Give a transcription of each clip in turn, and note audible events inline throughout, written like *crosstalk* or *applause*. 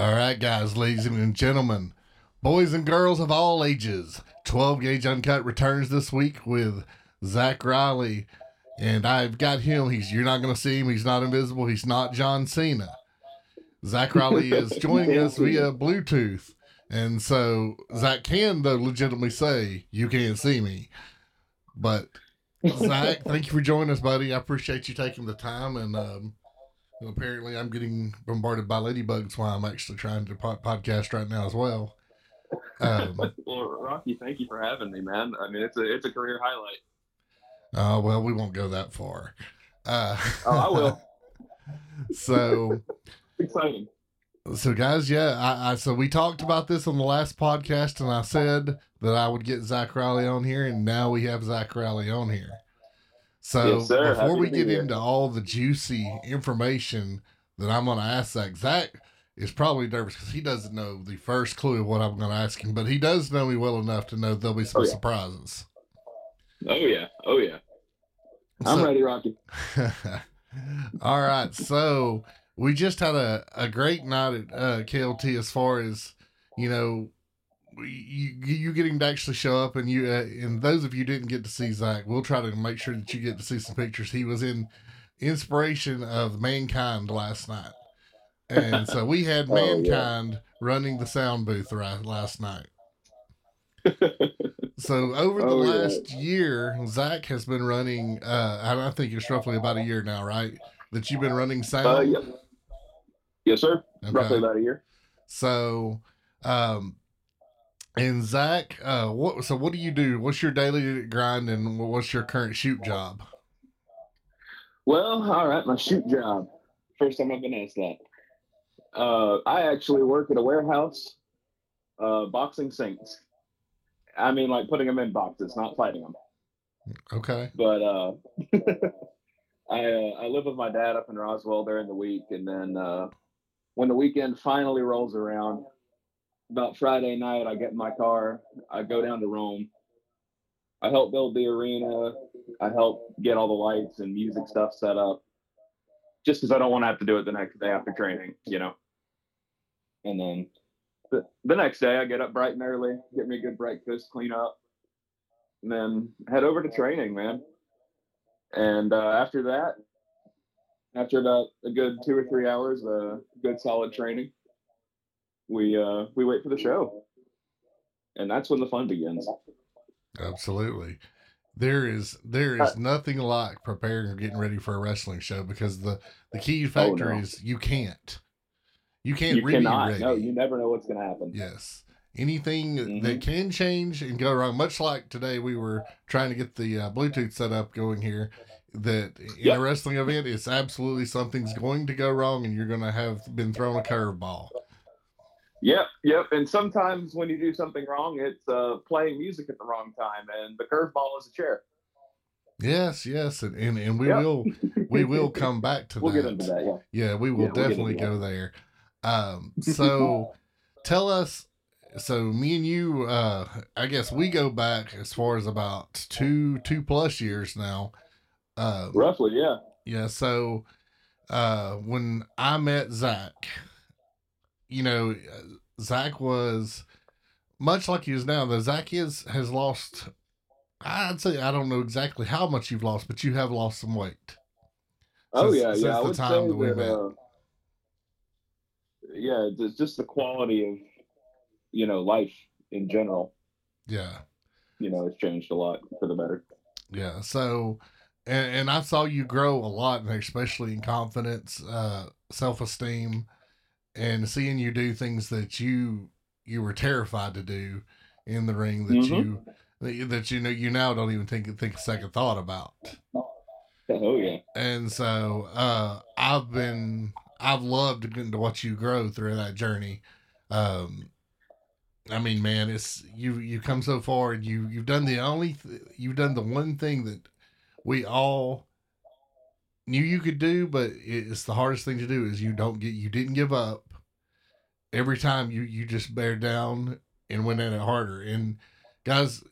All right, guys, ladies and gentlemen, boys and girls of all ages, 12 Gauge Uncut returns this week with Zach Riley. And I've got him. He's you're not going to see him. He's not invisible. He's not John Cena. Zach Riley *laughs* is joining us via Bluetooth. And so Zach can though legitimately say, You can't see me. But Zach, *laughs* thank you for joining us, buddy. I appreciate you taking the time and um, apparently, I'm getting bombarded by ladybugs while I'm actually trying to pod- podcast right now as well. Um, *laughs* well, Rocky, thank you for having me, man. I mean, it's a it's a career highlight. Uh, well, we won't go that far. Uh, oh, I will. *laughs* so exciting. So, guys, yeah, I, I so we talked about this on the last podcast, and I said that I would get Zach Riley on here, and now we have Zach Riley on here. So yes, before we get into all the juicy information that I'm going to ask Zach, Zach is probably nervous because he doesn't know the first clue of what I'm going to ask him, but he does know me well enough to know there'll be some oh, yeah. surprises. Oh yeah, oh yeah. I'm ready, Rocky. *laughs* all right, so we just had a, a great night at uh, KLT as far as you know you you getting to actually show up and you uh, and those of you didn't get to see Zach, we'll try to make sure that you get to see some pictures. He was in inspiration of mankind last night, and so we had *laughs* oh, mankind yeah. running the sound booth right last night. *laughs* so over the oh, last yeah. year, Zach has been running. Uh, I think it's roughly about a year now, right? That you've been running sound. Uh, yeah. Yes, sir. Okay. Roughly about a year. So, um, and Zach, uh, what? So, what do you do? What's your daily grind, and what's your current shoot job? Well, all right, my shoot job. First time I've been asked that. Uh, I actually work at a warehouse, uh, boxing sinks. I mean, like putting them in boxes, not fighting them. Okay. But uh, *laughs* I uh, I live with my dad up in Roswell during the week, and then uh, when the weekend finally rolls around, about Friday night, I get in my car, I go down to Rome. I help build the arena. I help get all the lights and music stuff set up, just because I don't want to have to do it the next day after training, you know. And then the, the next day, I get up bright and early, get me a good breakfast, clean up, and then head over to training, man. And uh, after that, after about a good two or three hours, uh, good solid training, we uh, we wait for the show, and that's when the fun begins. Absolutely. There is there is nothing like preparing or getting ready for a wrestling show because the the key factor oh, no. is you can't you can't you really cannot. Ready. No, you never know what's going to happen. Yes, anything mm-hmm. that can change and go wrong. Much like today, we were trying to get the uh, Bluetooth setup going here. That in yep. a wrestling event, it's absolutely something's going to go wrong, and you're going to have been thrown a curveball. Yep, yep. And sometimes when you do something wrong, it's uh, playing music at the wrong time, and the curveball is a chair. Yes, yes, and and, and we yep. will we *laughs* will come back to we'll that. We'll get into that. Yeah, yeah we will yeah, definitely we'll go there. Um, *laughs* so tell us. So me and you, uh, I guess we go back as far as about two two plus years now. Uh, Roughly, yeah. Yeah. So uh, when I met Zach, you know, Zach was much like he is now. Though Zach is has lost. I'd say I don't know exactly how much you've lost, but you have lost some weight. Oh since, yeah, yeah. I would say that, uh, yeah, it's just the quality of you know life in general. Yeah, you know, it's changed a lot for the better. Yeah. So, and, and I saw you grow a lot, especially in confidence, uh, self esteem and seeing you do things that you you were terrified to do in the ring that mm-hmm. you that you know you now don't even think think a second thought about. Oh yeah. And so uh, I've been I've loved getting to watch you grow through that journey. Um, I mean, man, it's you you come so far and you you've done the only th- you've done the one thing that we all knew you could do, but it's the hardest thing to do is you don't get you didn't give up. Every time you you just bear down and went at it harder. And guys,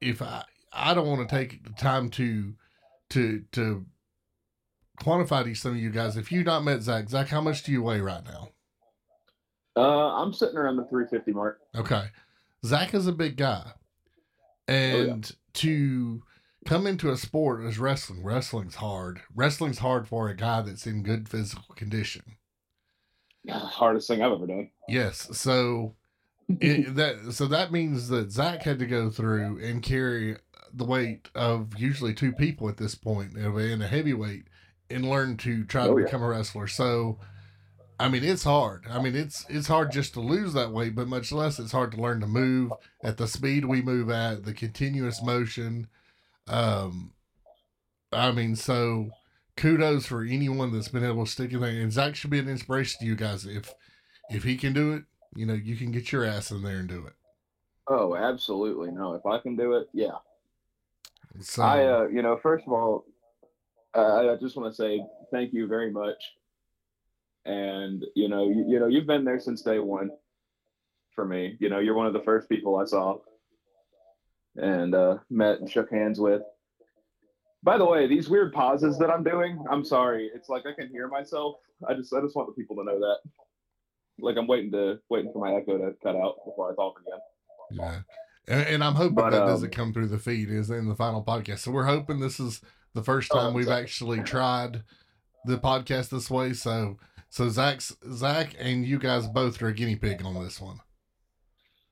if I I don't want to take the time to to to quantify these some of you guys. If you not met Zach, Zach, how much do you weigh right now? Uh, I'm sitting around the 350 mark. Okay. Zach is a big guy. And to come into a sport as wrestling, wrestling's hard. Wrestling's hard for a guy that's in good physical condition. Yeah, Hardest thing I've ever done. Yes. So it, *laughs* that so that means that Zach had to go through and carry the weight of usually two people at this point in a heavyweight and learn to try Oh, to yeah. become a wrestler. So I mean it's hard. I mean it's it's hard just to lose that weight, but much less it's hard to learn to move at the speed we move at, the continuous motion. Um I mean so kudos for anyone that's been able to stick in there and Zach should be an inspiration to you guys. If if he can do it, you know, you can get your ass in there and do it. Oh, absolutely. No, if I can do it, yeah. So I, uh, you know, first of all, uh, I just want to say thank you very much. And you know, you, you know, you've been there since day one for me. You know, you're one of the first people I saw and uh, met and shook hands with. By the way, these weird pauses that I'm doing, I'm sorry. It's like I can hear myself. I just, I just want the people to know that. Like I'm waiting to waiting for my echo to cut out before I talk again. yeah. And, and I'm hoping But, that um, doesn't come through the feed is in the final podcast. So we're hoping this is the first Oh, time we've sorry. actually tried the podcast this way. So so Zach's Zach and you guys both are a guinea pig on this one.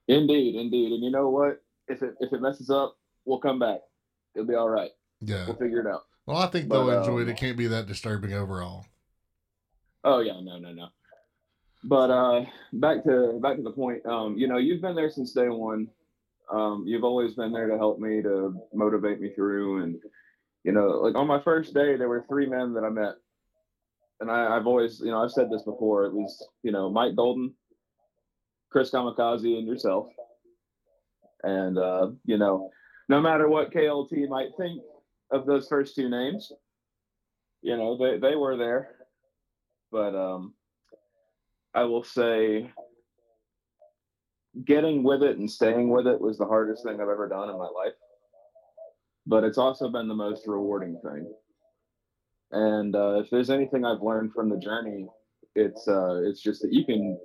Indeed, indeed. And you know what? If it if it messes up, we'll come back. It'll be all right. Yeah. We'll figure it out. Well, I think But, they'll enjoy it. um, It can't be that disturbing overall. Oh yeah, no, no, no. But uh, back to back to the point. Um, you know, you've been there since day one. Um, you've always been there to help me, to motivate me through, and you know, like on my first day, there were three men that I met, and I, I've always, you know, I've said this before. It was, you know, Mike Golden, Chris Kamikaze, and yourself. And uh, you know, no matter what KLT might think of those first two names, you know, they they were there but um, I will say getting with it and staying with it was the hardest thing I've ever done in my life. But it's also been the most rewarding thing. And uh, if there's anything I've learned from the journey, it's uh, it's just that you can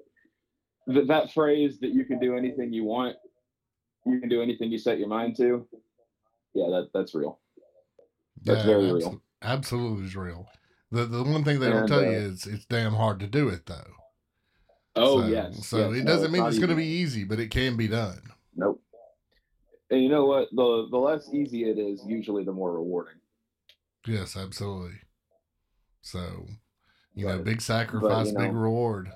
th- that phrase that you can do anything you want, you can do anything you set your mind to. Yeah, that that's real. That's very abso- real. Absolutely is real. The the one thing they don't tell you uh, is it's damn hard to do it though. Oh so, yes. So yes, it doesn't it's mean not it's going to be easy, but it can be done. Nope. And you know what? The the less easy it is, usually the more rewarding. Yes, absolutely. So, you know, big sacrifice, you big reward.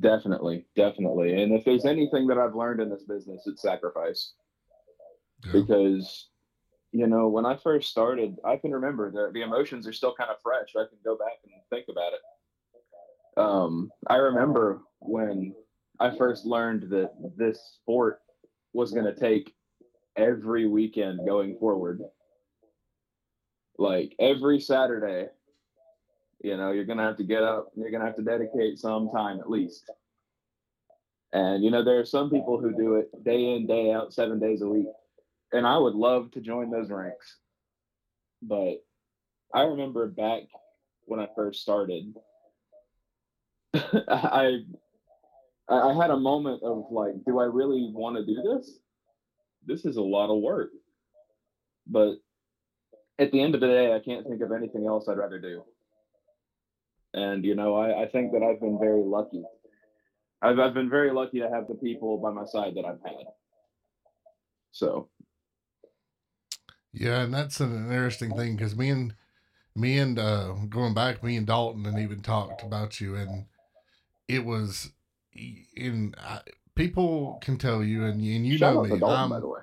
Definitely, definitely. And if there's anything that I've learned in this business, it's sacrifice. Yeah. Because, you know, when I first started, I can remember the the emotions are still kind of fresh. I can go back and think about it. Um, I remember when I first learned that this sport was going to take every weekend going forward. Like every Saturday, you know, you're going to have to get up and you're going to have to dedicate some time at least. And, you know, there are some people who do it day in, day out, seven days a week. And I would love to join those ranks. But I remember back when I first started, *laughs* I I had a moment of like, do I really want to do this? This is a lot of work. But at the end of the day, I can't think of anything else I'd rather do. And you know, I, I think that I've been very lucky. I've I've been very lucky to have the people by my side that I've had. So Yeah, and that's an interesting thing because me and me and uh going back, me and Dalton and even talked about you, and it was in I, people can tell you, and and you shout know me, Dalton, by the way.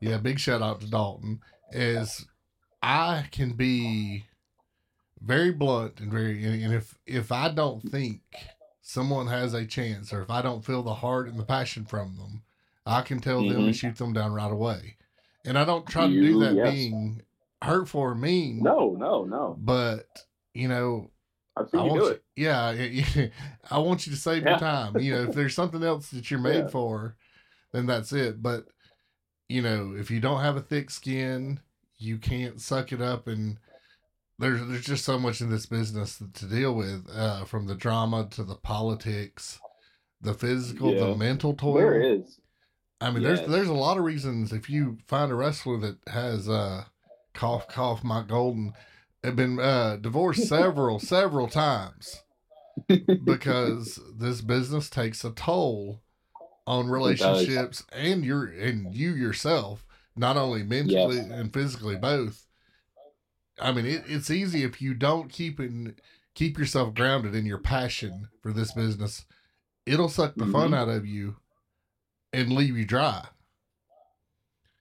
yeah, big shout out to Dalton. Is I can be very blunt and very, and if if I don't think someone has a chance, or if I don't feel the heart and the passion from them, I can tell them and Mhm. shoot them down right away. And I don't try to do that yes. being hurtful or mean. No, no, no. But you know, I've seen I you want do you, it. *laughs* yeah, yeah, I want you to save your time. You know, if there's something else that you're *laughs* made Yeah. for, then that's it. But you know, if you don't have a thick skin, you can't suck it up and there's there's just so much in this business to deal with, uh, from the drama to the politics. the physical, Yeah. the mental toil. There is. I mean, Yes. there's there's a lot of reasons if you find a wrestler that has uh cough cough Mike Golden have been uh divorced *laughs* several several times *laughs* because this business takes a toll on relationships and your and you yourself, not only mentally Yes. and physically both. I mean, it, it's easy if you don't keep in keep yourself grounded in your passion for this business. It'll suck the fun Mhm. out of you and leave you dry.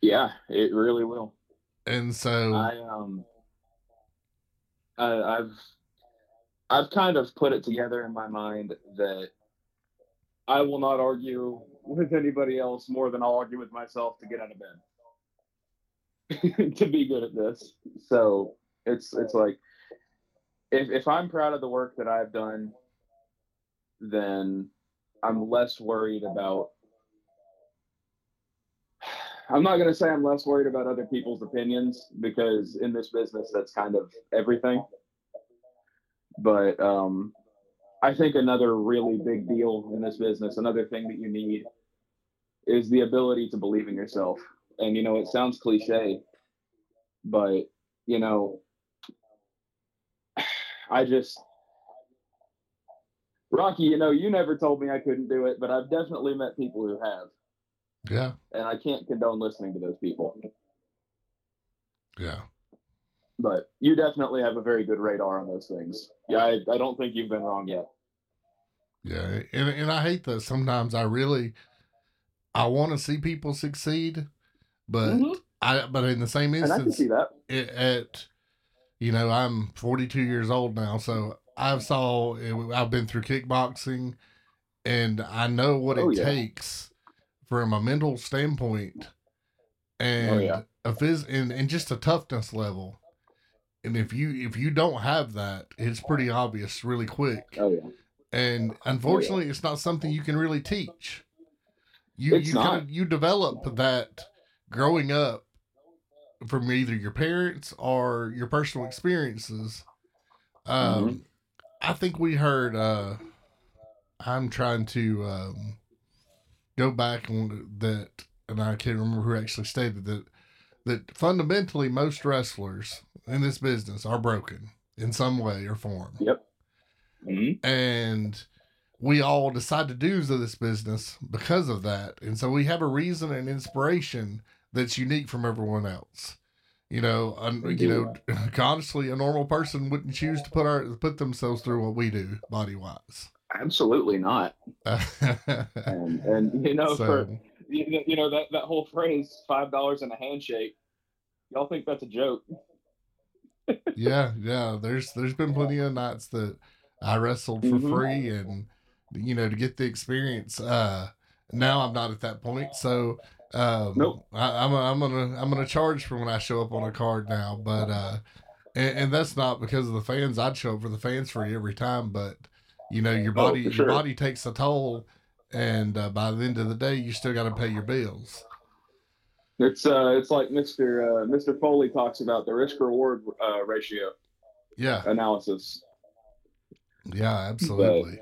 Yeah, it really will. And so, I um, I, I've I've kind of put it together in my mind that I will not argue with anybody else more than I'll argue with myself to get out of bed *laughs* to be good at this. So it's it's like if if I'm proud of the work that I've done, then I'm less worried about I'm not going to say I'm less worried about other people's opinions because in this business, that's kind of everything. But um, I think another really big deal in this business, another thing that you need is the ability to believe in yourself. And, you know, it sounds cliche, but, you know, I just, Rocky, you know, you never told me I couldn't do it, but I've definitely met people who have yeah, and I can't condone listening to those people. yeah, But you definitely have a very good radar on those things. Yeah, I, I don't think you've been wrong yet. yeah. And and I hate that sometimes. I really, I want to see people succeed, but Mhm. I but in the same And I can instance, see that. it, at you know i'm 42 years old now so i've saw eh, i've been through kickboxing and i know what Oh, it yeah. takes from a mental standpoint oh, and Oh, yeah. a phys and, and just a toughness level and if you if you don't have that it's pretty obvious really quick Oh yeah. and oh, unfortunately it's not something you can really teach you It's you kind of you develop that growing up from either your parents or your personal experiences um Mhm. i think we heard uh i'm trying to um go back on that and i can't remember who actually stated that that fundamentally most wrestlers in this business are broken in some way or form Mhm. and we all decide to do this business because of that and so we have a reason and inspiration that's unique from everyone else you know un, you know *laughs* honestly a normal person wouldn't choose to put our put themselves through what we do body wise Absolutely not. *laughs* And and you know for you know, you know that that whole phrase five dollars and a handshake. Y'all think that's a joke? *laughs* yeah yeah there's there's been plenty of nights that i wrestled for Mhm. free and you know to get the experience uh now i'm not at that point so um Nope. I, i'm a, i'm gonna i'm gonna charge for when i show up on a card now but uh and, and that's not because of the fans i'd show up for the fans free every time but you know your Oh, body for sure. your body takes a toll and uh, by the end of the day you still got to pay your bills It's uh it's like Mr. Uh, Mr. Foley talks about the risk reward uh, ratio yeah analysis. yeah absolutely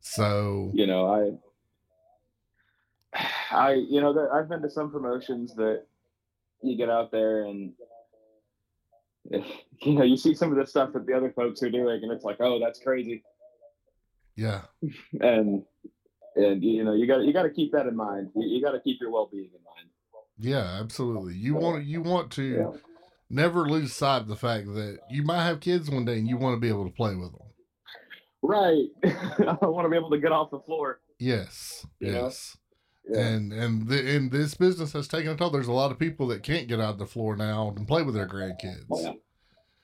so you know i i you know i've been to some promotions that you get out there and *laughs* you know you see some of the stuff that the other folks are doing and it's like oh that's crazy yeah *laughs* and and you know you got you got to keep that in mind you, you got to keep your well-being in mind Yeah, absolutely. You want you want to Yeah. never lose sight of the fact that you might have kids one day and you want to be able to play with them. right *laughs* i want to be able to get off the floor Yes, Yeah. yes. Yeah And and the, and this business has taken a toll. There's a lot of people that can't get out of the floor now and play with their grandkids. yeah,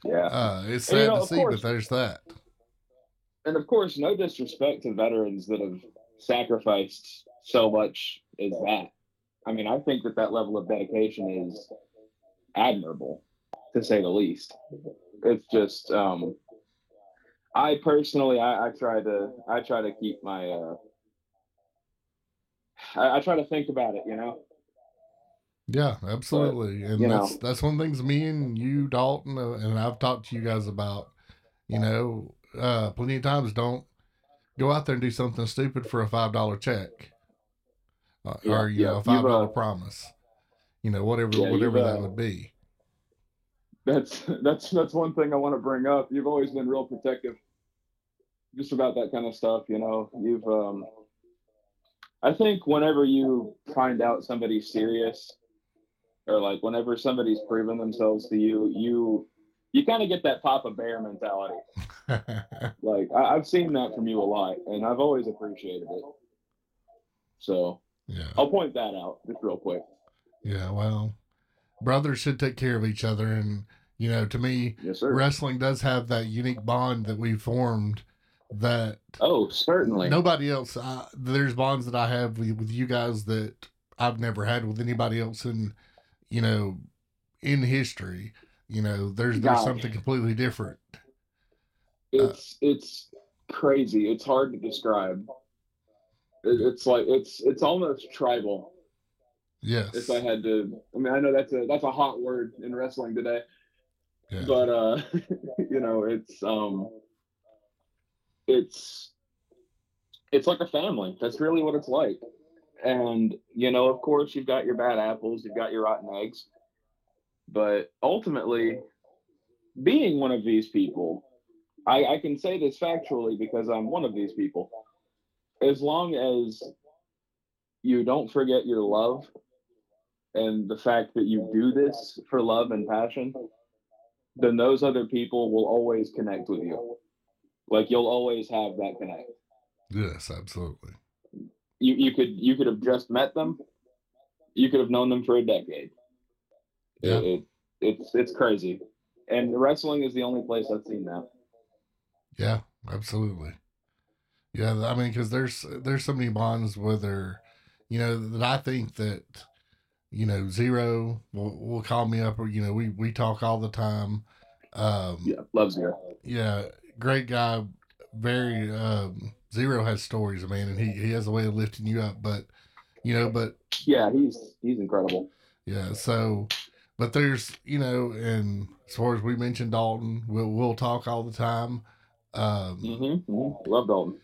yeah. Uh, it's And, you sad know, to see, course- but there's that. and of course no disrespect to veterans that have sacrificed so much as that i mean i think that that level of dedication is admirable to say the least it's just um i personally i, I try to i try to keep my uh I, I try to think about it you know Yeah, absolutely. and that's know- that's one of the things me and you, Dalton, uh, and I've talked to you guys about. You know, uh, plenty of times don't go out there and do something stupid for a five dollar check, uh, Yeah, or you yeah, know, a five dollar uh, promise. You know, whatever Yeah, whatever that would be. That's that's that's one thing I want to bring up. You've always been real protective, just about that kind of stuff. You know, you've. Um, I think whenever you find out somebody's serious, or like whenever somebody's proven themselves to you, you you kind of get that Papa Bear mentality. *laughs* Like I, I've seen that from you a lot, and I've always appreciated it. So yeah, I'll point that out just real quick. yeah. Well, brothers should take care of each other, and you know, to me, Yes, wrestling does have that unique bond that we formed that Oh, certainly. nobody else I, there's bonds that i have with, with you guys that i've never had with anybody else in you know in history. You know there's there's something completely different. It's it's crazy. It's hard to describe. It, it's like it's it's almost tribal. Yes. If i had to i mean i know that's a that's a hot word in wrestling today. Yeah. but uh *laughs* you know it's um it's it's like a family. That's really what it's like. And you know of course you've got your bad apples you've got your rotten eggs but ultimately being one of these people I, I can say this factually because i'm one of these people. As long as you don't forget your love and the fact that you do this for love and passion then those other people will always connect with you like you'll always have that connect. Yes absolutely. You you could you could have just met them. You could have known them for a decade. Yeah. it, it, it's it's crazy. And wrestling is the only place i've seen that. Yeah absolutely. Yeah i mean because there's there's so many bonds whether you know that i think that you know zero will, will call me up or you know we we talk all the time. Um yeah love zero. yeah, great guy. Very um, zero has stories, man, and he he has a way of lifting you up. But you know, but yeah he's he's incredible yeah, so but there's you know, and as far as we mentioned Dalton, we'll we'll talk all the time. Um, mm-hmm. love dalton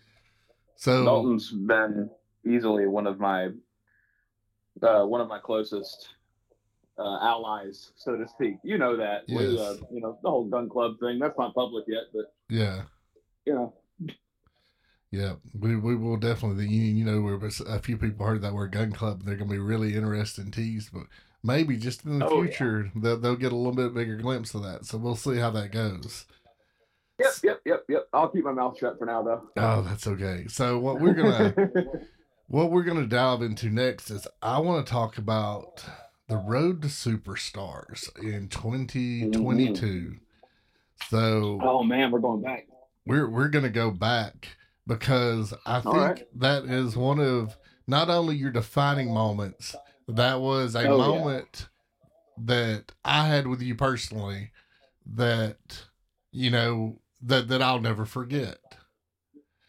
so dalton's been easily one of my uh one of my closest uh, allies, so to speak. You know that. We, uh, you know, the whole gun club thing. That's not public yet, but yeah, you know, yeah, we we will definitely. You, you know, where a few people heard that word gun club, they're gonna be really interested and teased, but. Maybe just in the Oh, yeah. future they'll, they'll get a little bit bigger glimpse of that. So we'll see how that goes. yep, yep, yep, yep. I'll keep my mouth shut for now, though. Oh, that's okay. So what we're gonna *laughs* what we're gonna dive into next is I want to talk about the road to superstars in 2022. So oh man, we're going back. we're we're gonna go back because I think right. that is one of not only your defining moments, that was a Oh, yeah. moment that I had with you personally that you know that that I'll never forget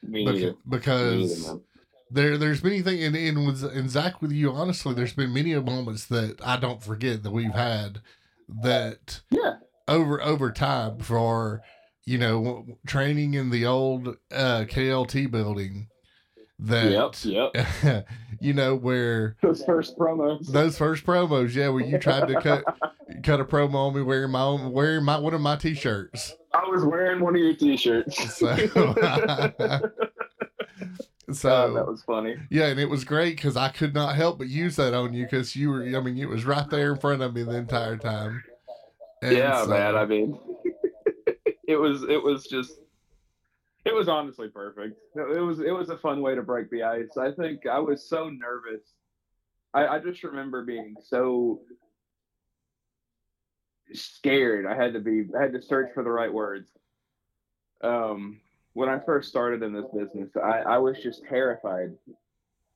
Me Beca-. Me because man. There there's many things and, and with and Zach with you honestly there's been many moments that I don't forget that we've had that Yeah. over over time for you know training in the old uh KLT building Yep. that Yep. *laughs* you know where Those first promos. those first promos yeah where you tried to cut *laughs* cut a promo on me wearing my own wearing my one of my t-shirts I was wearing one of your t-shirts. So- *laughs* so God, that was funny. Yeah, and it was great because I could not help but use that on you because you were, I mean, it was right there in front of me the entire time. And yeah, so- man. I mean, *laughs* it was it was just it was honestly perfect. It was it was a fun way to break the ice. I think I was so nervous. I, I just remember being so scared. I had to be I had to search for the right words. Um, when I first started in this business, I, I was just terrified.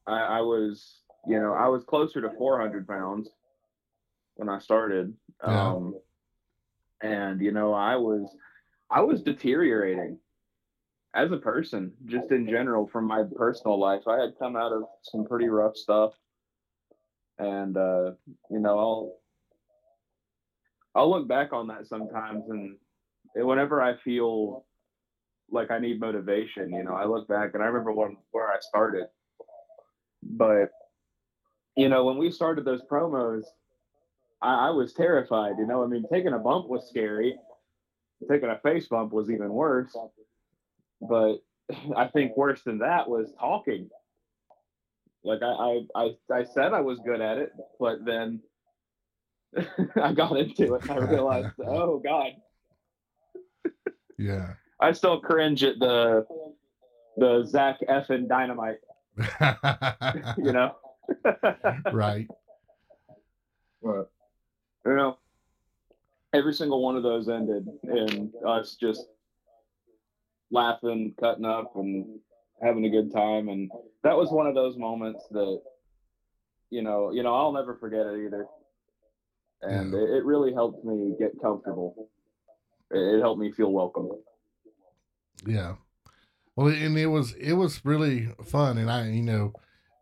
I, I was, you know, I was closer to 400 pounds when I started. Yeah. Um, and you know, I was, I was deteriorating as a person, just in general, from my personal life. I had come out of some pretty rough stuff, and uh, you know, I'll, I'll look back on that sometimes, and whenever I feel like I need motivation. You know, I look back and I remember when where I started, but you know, when we started those promos, I, I was terrified. You know, I mean, taking a bump was scary. Taking a face bump was even worse. But *laughs* I think worse than that was talking. Like I, I, I, I said I was good at it, but then *laughs* I got into it and I realized, *laughs* oh God. Yeah. I still cringe at the the Zach F and Dynamite, *laughs* you know. right. But you know, every single one of those ended in us just laughing, cutting up, and having a good time. And that was one of those moments that, you know, you know, I'll never forget it either. And Yeah. it, it really helped me get comfortable. It, it helped me feel welcome. Yeah. Well, and it was it was really fun, and I, you know,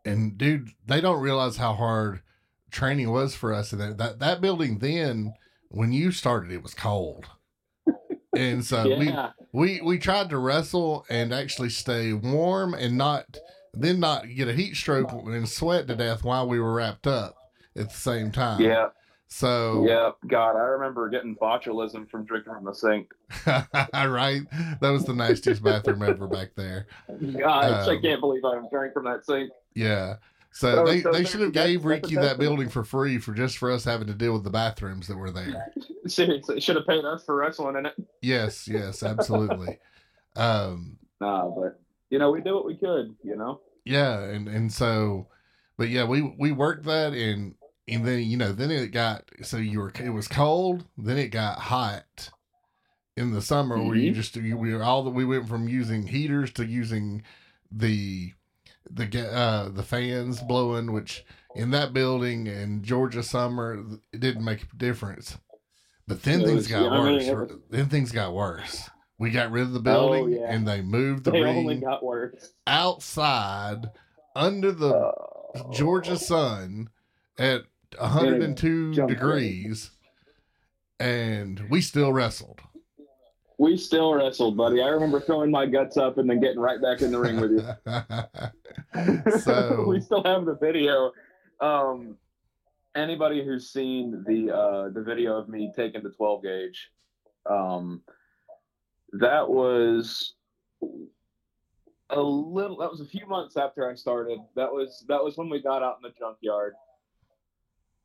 and dude, they don't realize how hard training was for us. And that that, that building then, when you started, it was cold, and so *laughs* we we we tried to wrestle and actually stay warm and not then not get a heat stroke and sweat to death while we were wrapped up at the same time. yeah, So yeah. God, I remember getting botulism from drinking from the sink. *laughs* right, that was the nastiest bathroom ever back there. God, I Um, can't believe I drank from that sink. Yeah. So So- they, so they should have gave Ricky that *laughs* building for free for just for us having to deal with the bathrooms that were there. Seriously, should have paid us for wrestling in it. Yes, yes, absolutely. Um Nah, but you know, we did what we could. You know. yeah, and and so but yeah, we we worked that and and then you know, then it got so you were it was cold, then it got hot in the summer where you Mhm. just you, we were all that we went from using heaters to using the the uh the fans blowing which in that building in Georgia summer it didn't make a difference. But then things got yeah, worse. was- then things got worse. We got rid of the Oh, building yeah. and they moved the They ring only got worse. outside under the Oh. Georgia sun at 102 jump degrees and we still wrestled. We still wrestled, buddy. I remember throwing my guts up and then getting right back in the ring with you. *laughs* so *laughs* we still have the video. Um, anybody who's seen the uh, the video of me taking the 12 gauge, um, that was a little. That was a few months after I started. That was that was when we got out in the junkyard.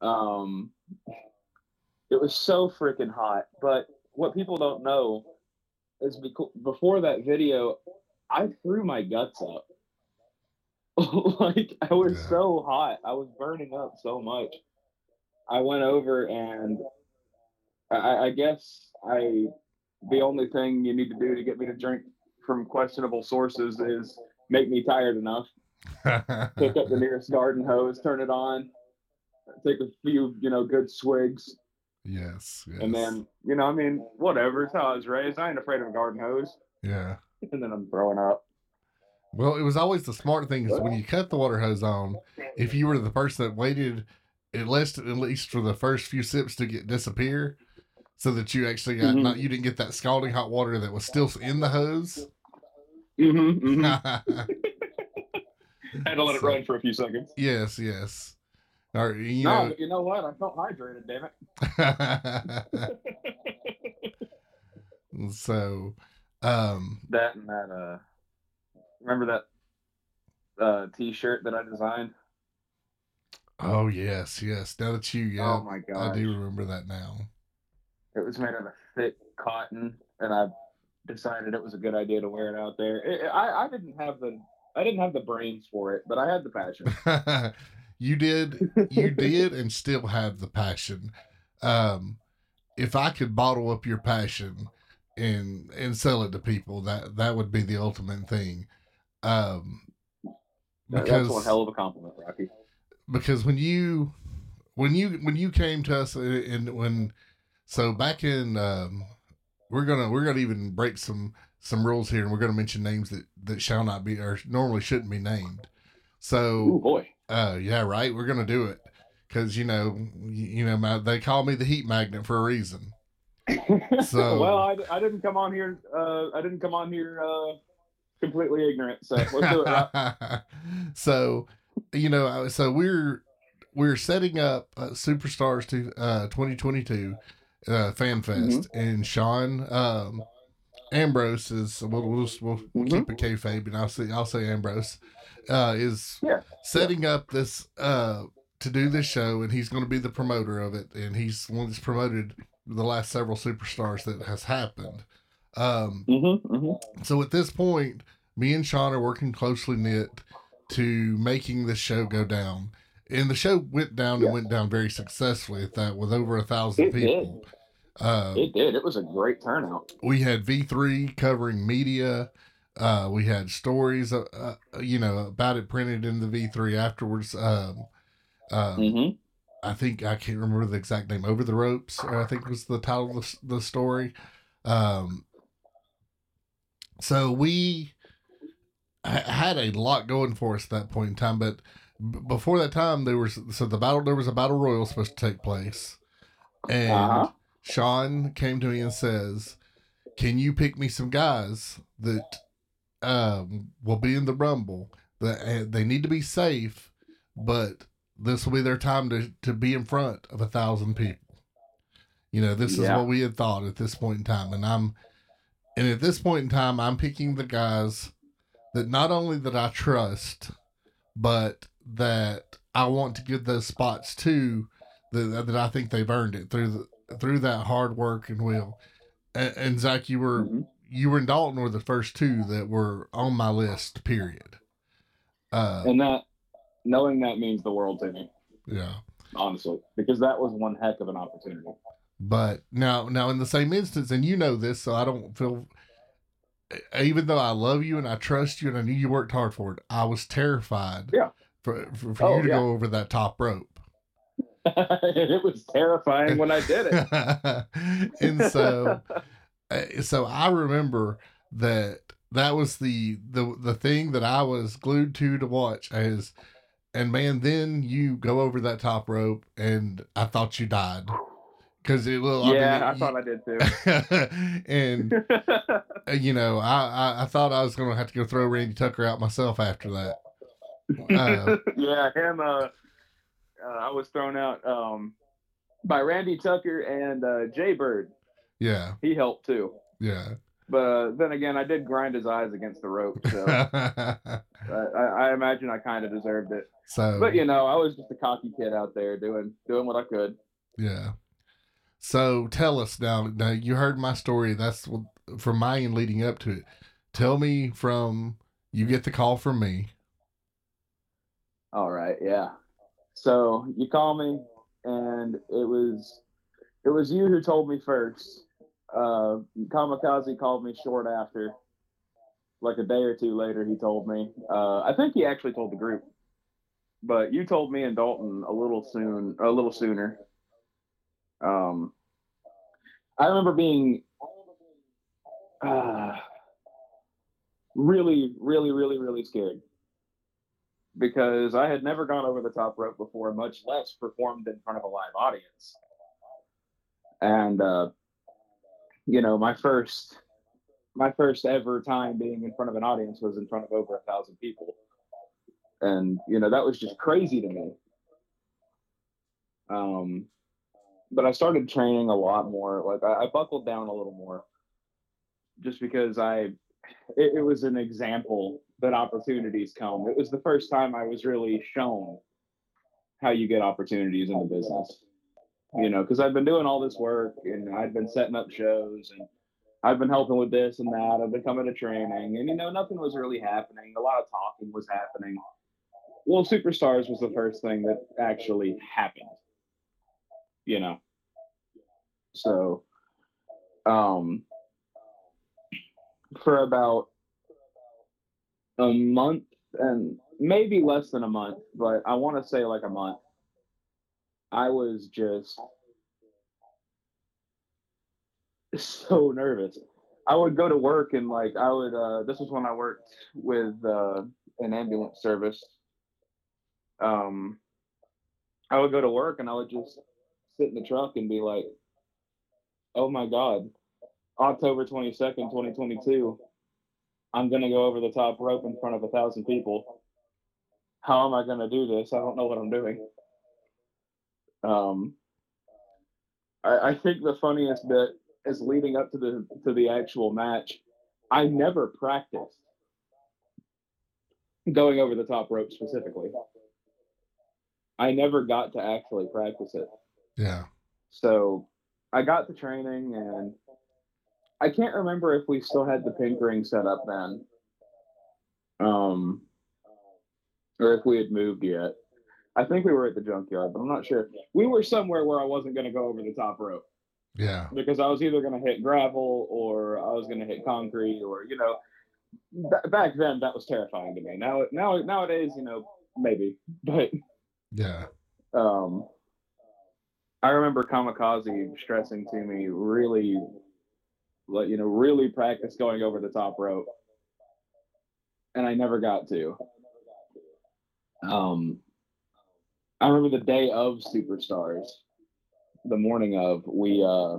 Um, it was so freaking hot. But what people don't know is beco- before that video, I threw my guts up. *laughs* like I was Yeah. so hot. I was burning up so much. I went over and I, I guess I the only thing you need to do to get me to drink from questionable sources is make me tired enough. *laughs* Pick up the nearest garden hose, turn it on, take a few, you know, good swigs, yes, yes. and then, you know, I mean, whatever. It's how I was raised. I ain't afraid of a garden hose. yeah. *laughs* And then I'm throwing up. Well, it was always the smart thing is when you cut the water hose on, if you were the person that waited at least at least for the first few sips to get disappear, so that you actually got Mhm. not you didn't get that scalding hot water that was still in the hose. Mm-hmm, mm-hmm. *laughs* *laughs* Had to let it run for a few seconds. yes, yes. Or you no, know, but you know what? I felt hydrated, damn it. *laughs* so um that and that uh remember that uh t-shirt that I designed? oh yes, yes. Now that you yeah, Oh my god. I do remember that now. It was made out of a thick cotton and I decided it was a good idea to wear it out there. It, I I didn't have the I didn't have the brains for it, but I had the passion. *laughs* you did you *laughs* did and still have the passion. Um if I could bottle up your passion and and sell it to people, that that would be the ultimate thing. Um because That's one hell of a compliment, Rocky. because when you when you when you came to us uh, and when so back in um we're gonna we're gonna even break some some rules here and we're gonna mention names that that shall not be or normally shouldn't be named so Ooh boy. Uh yeah right we're gonna do it because you know you, you know my, they call me the heat magnet for a reason *laughs* So- well, I, I didn't come on here. Uh, I didn't come on here uh, completely ignorant. So let's do it. *laughs* So, you know, so we're we're setting up uh, Superstars to uh, 2022 uh, Fan Fest, Mm-hmm. and Sean um, Ambrose is we'll we'll, just, we'll Mhm. keep it kayfabe, and I'll say I'll say Ambrose uh, is Yeah. setting up this uh, to do this show, and he's going to be the promoter of it, and he's the one that's promoted the last several superstars that has happened. Um, Mhm, mhm. so at this point, me and Sean are working closely knit to making this show go down. And the show went down and went down very successfully at that with over a thousand It did. people. Uh, It did. It was a great turnout. we had V3 covering media. Uh, we had stories, uh, uh, you know, about it printed in the V3 afterwards. Um, um, Mhm. I think I can't remember the exact name. Over the ropes, I think was the title of the, the story. Um, so we ha- had a lot going for us at that point in time, but b- before that time, there was so the battle. There was a battle royal supposed to take place, and Uh-huh. Sean came to me and says, "Can you pick me some guys that um, will be in the rumble? That uh, they need to be safe, but this will be their time to to be in front of a thousand people. You know, this Yeah. is what we had thought at this point in time, and I'm, and at this point in time, I'm picking the guys that not only that I trust, but that I want to give those spots to that that I think they've earned it through the through that hard work and will. And, and Zach, you were Mhm. You were in Dalton were the first two that were on my list. Period. Uh, And that, knowing that means the world to me, yeah. honestly, because that was one heck of an opportunity. But now, now in the same instance, and you know this, so I don't feel. Even though I love you and I trust you and I knew you worked hard for it, I was terrified. Yeah. For for, for Oh, you to yeah. go over that top rope. *laughs* it was terrifying when I did it. *laughs* and so, *laughs* so I remember that that was the the the thing that I was glued to to watch as, and man, then you go over that top rope, and I thought you died because it will. yeah, I thought I did too. *laughs* and *laughs* uh, you know, I, I I thought I was gonna have to go throw Randy Tucker out myself after that. Uh, *laughs* yeah, him. Uh, uh, I was thrown out um, by Randy Tucker and uh, Jay Bird. Yeah, He helped too. yeah. But uh, then again, I did grind his eyes against the rope, so *laughs* I, I, I imagine I kind of deserved it. so, But you know, I was just a cocky kid out there doing doing what I could. yeah. So tell us now. Now you heard my story. That's what, from my end leading up to it. Tell me from you get the call from me. All right, yeah. So you call me, and it was it was you who told me first. Uh, Kamikaze called me short after, like a day or two later. He told me. Uh, I think he actually told the group, but you told me and Dalton a little soon, a little sooner. Um, I remember being uh, really, really, really, really scared because I had never gone over the top rope before, much less performed in front of a live audience. And uh, you know, my first my first ever time being in front of an audience was in front of over a thousand people. And you know, that was just crazy to me. Um but I started training a lot more. Like I, I buckled down a little more just because I it, it was an example that opportunities come. It was the first time I was really shown how you get opportunities in the business. You know, because I've been doing all this work and I've been setting up shows and I've been helping with this and that. I've been coming to training and you know nothing was really happening. A lot of talking was happening. Well, Superstars was the first thing that actually happened. You know. So um for about a month and maybe less than a month, but I want to say like a month. I was just so nervous. I would go to work and like I would uh this was when I worked with uh an ambulance service. Um I would go to work and I would just sit in the truck and be like oh my God, October 22nd, 2022, I'm going to go over the top rope in front of a thousand people. How am I to do this? I don't know what I'm doing. Um, I, I think the funniest bit is leading up to the to the actual match. I never practiced going over the top rope specifically. I never got to actually practice it. Yeah. So I got the training and I can't remember if we still had the pink ring set up then. Um or if we had moved yet. I think we were at the junkyard, but I'm not sure. We were somewhere where I wasn't going to go over the top rope Yeah. because I was either going to hit gravel or I was going to hit concrete or you know b- back then that was terrifying to me. Now now nowadays, you know, maybe. But Yeah. um, I remember Kamikaze stressing to me really, like you know, really practice going over the top rope, and I never got to. Um, I remember the day of Superstars, the morning of we uh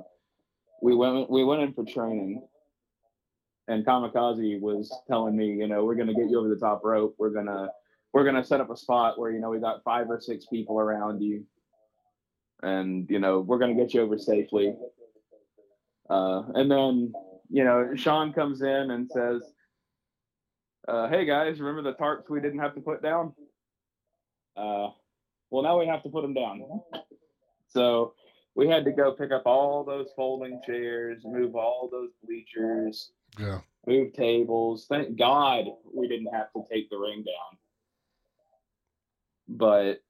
we went we went in for training, and Kamikaze was telling me, you know, we're gonna get you over the top rope. We're gonna we're gonna set up a spot where you know we got five or six people around you, and you know we're gonna get you over safely. Uh, and then you know Sean comes in and says, uh, "Hey guys, remember the tarps we didn't have to put down? Uh, well now we have to put them down. So we had to go pick up all those folding chairs, move all those bleachers." Yeah. move tables. Thank God we didn't have to take the ring down. But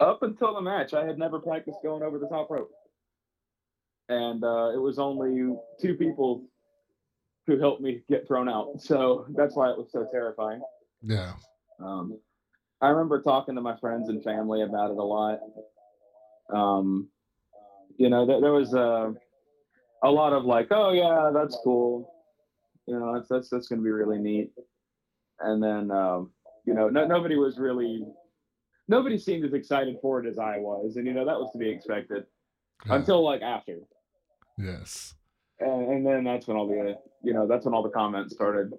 up until the match, I had never practiced going over the top rope. And uh, it was only two people who helped me get thrown out. So that's why it was so terrifying. Yeah. Um, I remember talking to my friends and family about it a lot. Um, you know, there, there was a, a lot of like, oh yeah, that's cool. You know, that's that's that's gonna be really neat. And then, um, you know, no, nobody was really, nobody seemed as excited for it as I was, and you know that was to be expected Yeah. until like after, yes. and, and then that's when all the, you know, that's when all the comments started.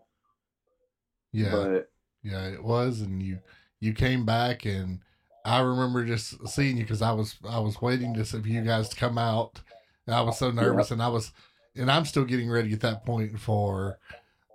Yeah. But Yeah, it was, and you you came back, and I remember just seeing you because I was I was waiting to see for you guys to come out. And I was so nervous, and I was, and I'm still getting ready at that point for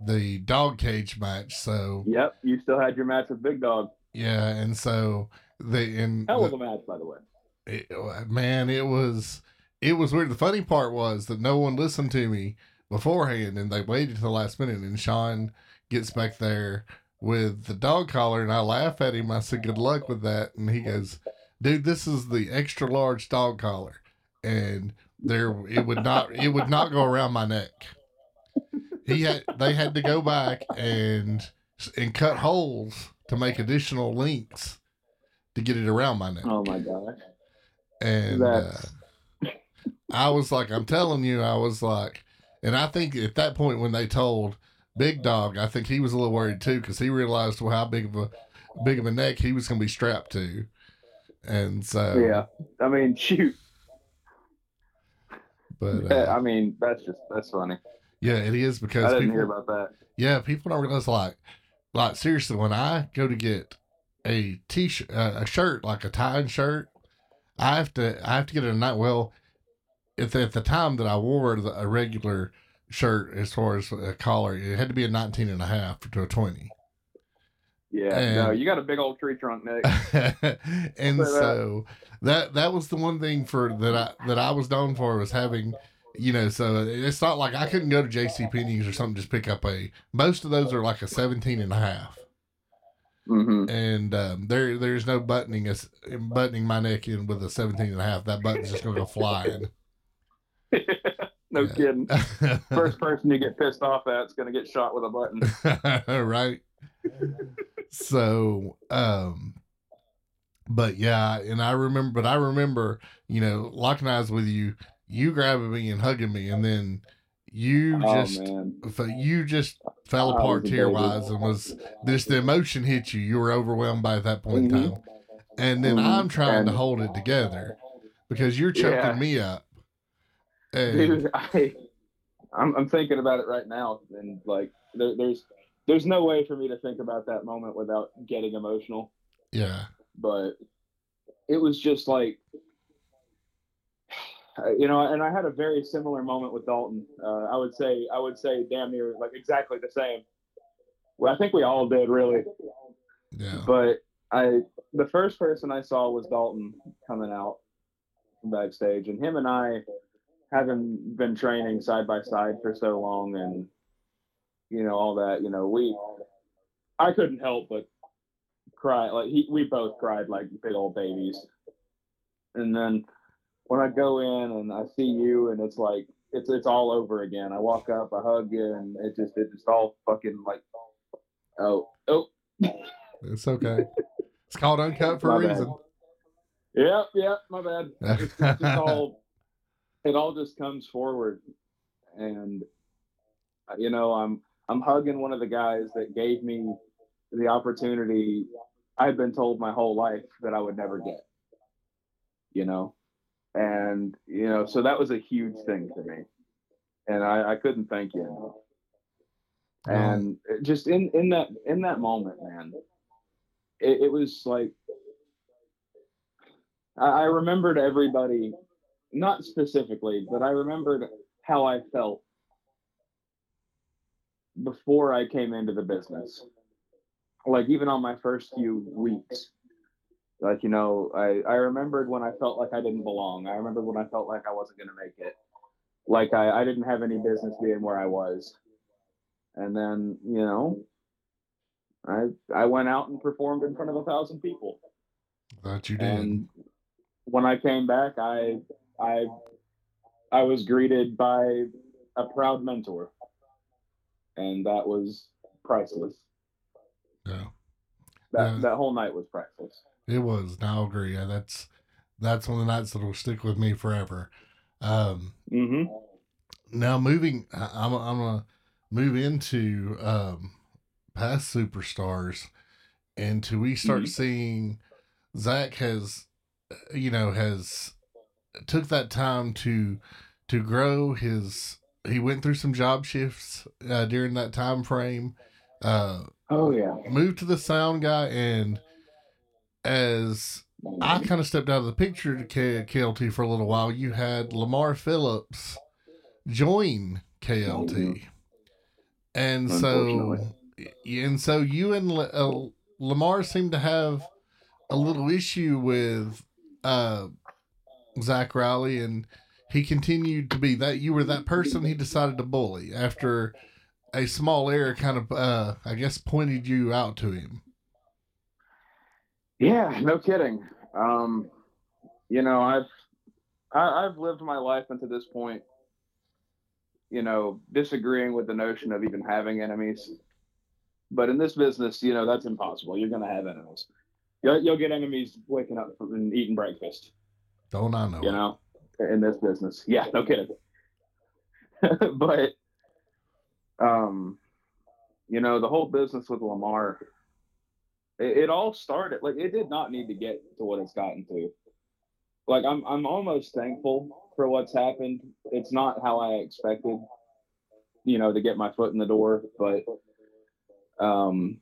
the dog cage match. So yep, you still had your match with Big Dog. yeah, and so the and Hell of a match, by the way. it, man, it was it was weird. The funny part was that no one listened to me beforehand, and they waited to the last minute. And Sean gets back there with the dog collar, and I laugh at him. I said, "Good luck with that," and he goes, "Dude, this is the extra large dog collar, and there it would not it would not go around my neck." He had they had to go back and and cut holes to make additional links to get it around my neck. Oh my gosh. And uh, I was like, I'm telling you, I was like, and I think at that point when they told Big Dog, I think he was a little worried too because he realized well, how big of a big of a neck he was going to be strapped to, and so Yeah. I mean, shoot. But Yeah, uh, I mean, that's just that's funny. yeah, it is because I didn't people, hear about that. yeah, people don't realize like, like seriously, when I go to get a t-shirt, uh, a shirt like a tie-in shirt, I have to I have to get it a night. Well, if at the time that I wore the, a regular shirt as far as a collar, it had to be a 19 and a half to a 20. Yeah. And- no, you got a big old tree trunk, Nick. *laughs* and so that that was the one thing for that I that I was known for was having you know so it's not like I couldn't go to JC Penney's or something just pick up a most of those are like a 17 and a half hmm and um, there there's no buttoning us buttoning my neck in with a 17 and a half that button's just gonna go flying *laughs* no Yeah. kidding. *laughs* First person you get pissed off at is going to get shot with a button. *laughs* right so um but yeah and i remember but i remember you know locking eyes with you you grabbing me and hugging me and then you oh just man. you just fell apart tear wise and was just the emotion hit you you were overwhelmed by that point in Mhm. time and then Mhm. i'm trying to hold it together because you're choking Yeah. me up Hey, dude. *laughs* I, I'm, I'm thinking about it right now, and like, there, there's, there's no way for me to think about that moment without getting emotional. yeah. But it was just like, *sighs* you know, and I had a very similar moment with Dalton. Uh, I would say, I would say, damn near like exactly the same. Well, I think we all did really. Yeah. But I, the first person I saw was Dalton coming out from backstage, and him and I, having been training side by side for so long, and you know all that, you know, we, I couldn't help but cry. Like he, we both cried like big old babies. And then when I go in and I see you, and it's like it's it's all over again. I walk up, I hug you, and it just it just all fucking like, oh oh It's okay. It's called uncut for My a bad. reason. Yep, yep, my bad. It's, it's just all, *laughs* it all just comes forward, and you know, I'm I'm hugging one of the guys that gave me the opportunity I've been told my whole life that I would never get. You know, and you know, so that was a huge thing to me, and I, I couldn't thank you enough. And just in in that in that moment, man, it, it was like I, I remembered everybody, not specifically, but I remembered how I felt before I came into the business. Like even on my first few weeks, like you know, I I remembered when I felt like I didn't belong. I remember when I felt like I wasn't going to make it. Like I I didn't have any business being where I was. And then you know, I I went out and performed in front of a thousand people. That you did. And when I came back, I I I was greeted by a proud mentor, and that was priceless. yeah. That Yeah. that whole night was priceless. It was. I'll agree. Yeah, that's that's one of the nights that will stick with me forever. Um, Mm-hmm. now moving, I'm I'm gonna move into um, past superstars, and till we start Mhm. seeing Zach has, uh, you know, has took that time to to grow his. He went through some job shifts uh, during that time frame. Uh, Oh yeah. moved to the sound guy, and as I kind of stepped out of the picture to K- KLT for a little while. You had Lamar Phillips join KLT, and so and so you and La- uh, Lamar seem to have a little issue with uh, Zach Riley, and he continued to be that. You were that person he decided to bully after a small error, kind of uh, I guess pointed you out to him. Yeah, no kidding. Um, you know, I've I, I've lived my life until this point, you know, disagreeing with the notion of even having enemies. But in this business, you know, that's impossible. You're gonna have enemies. You'll, you'll get enemies waking up and eating breakfast. Don't I know? You it? know, in this business. Yeah, no kidding. *laughs* but, um, you know, the whole business with Lamar, it, it all started like it did not need to get to what it's gotten to. Like I'm, I'm almost thankful for what's happened. It's not how I expected, you know, to get my foot in the door, but, um,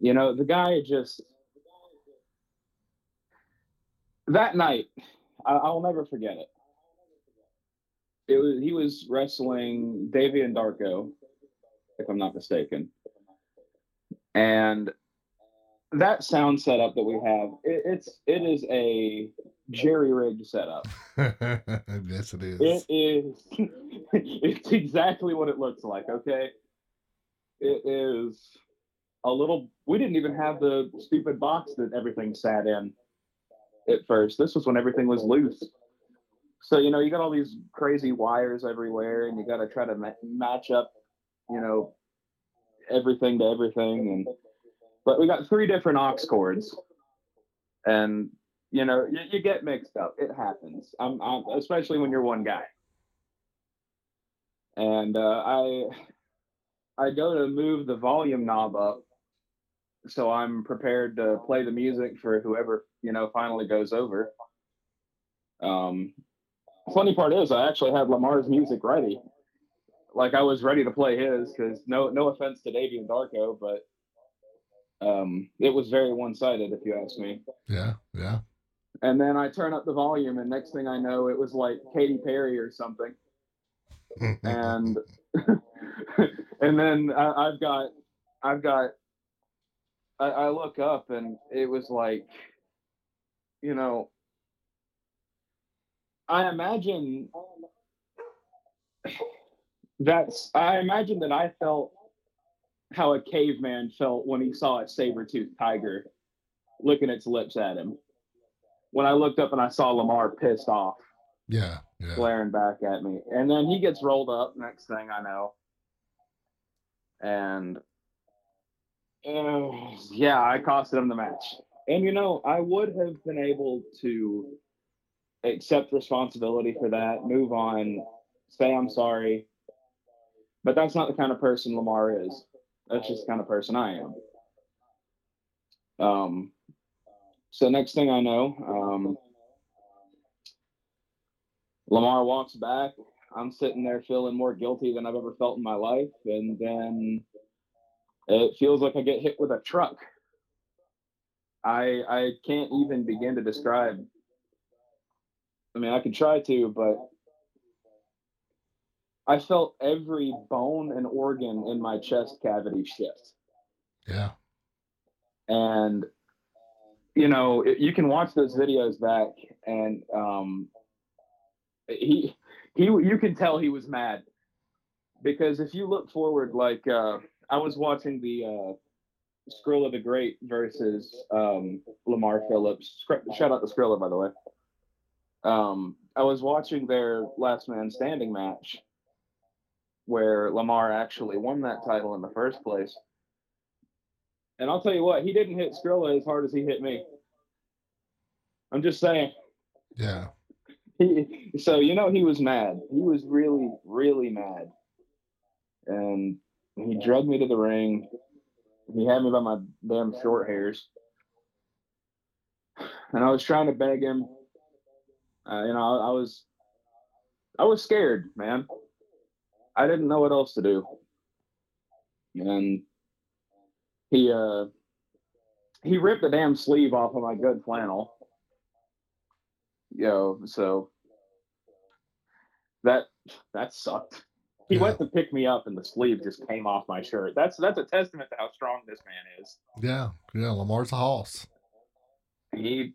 you know, the guy just that night, I, I'll never forget it. It was he was wrestling Davian Darko, if I'm not mistaken, and that sound setup that we have, it, it's it is a jerry rigged setup. *laughs* yes, it is. It is. *laughs* it's exactly what it looks like. Okay. It is a little. We didn't even have the stupid box that everything sat in at first. This was when everything was loose. So you know, you got all these crazy wires everywhere, and you got to try to ma- match up, you know, everything to everything. And but we got three different aux cords, and you know, you, you get mixed up. It happens. I'm, I'm especially when you're one guy. And uh, I I go to move the volume knob up, so I'm prepared to play the music for whoever you know finally goes over. Um, funny part is, I actually had Lamar's music ready. Like I was ready to play his because no, no offense to Davian Darko, but um, it was very one sided, if you ask me. Yeah, yeah. And then I turn up the volume, and next thing I know, it was like Katy Perry or something. *laughs* and *laughs* and then I, have got I've got I, I look up, and it was like, you know, I imagine that's I imagine that I felt how a caveman felt when he saw a saber-toothed tiger licking its lips at him. When I looked up and I saw Lamar pissed off. Yeah, yeah. Glaring back at me. And then he gets rolled up next thing I know. And uh, yeah, I costed him the match. And you know, I would have been able to accept responsibility for that, move on, say I'm sorry. But that's not the kind of person Lamar is. That's just the kind of person I am. Um, so next thing I know, um, Lamar walks back. I'm sitting there feeling more guilty than I've ever felt in my life, and then it feels like I get hit with a truck. I I can't even begin to describe. I mean, I could try to, but I felt every bone and organ in my chest cavity shift. Yeah. And you know, you can watch those videos back, and um, he he you can tell he was mad because if you look forward, like uh, I was watching the uh, Skrilla the Great versus um, Lamar Phillips. Shout out to Skrilla, by the way. Um, I was watching their last man standing match, where Lamar actually won that title in the first place. And I'll tell you what, he didn't hit Skrilla as hard as he hit me. I'm just saying. Yeah. He, *laughs* so you know he was mad. He was really, really mad. And he drugged me to the ring. He had me by my damn short hairs. And I was trying to beg him. Uh, you know, I, I was I was scared, man. I didn't know what else to do. And he uh he ripped the damn sleeve off of my good flannel. Yo, so that that sucked. He yeah. went to pick me up and the sleeve just came off my shirt. That's that's a testament to how strong this man is. Yeah, yeah, Lamar's a hoss. He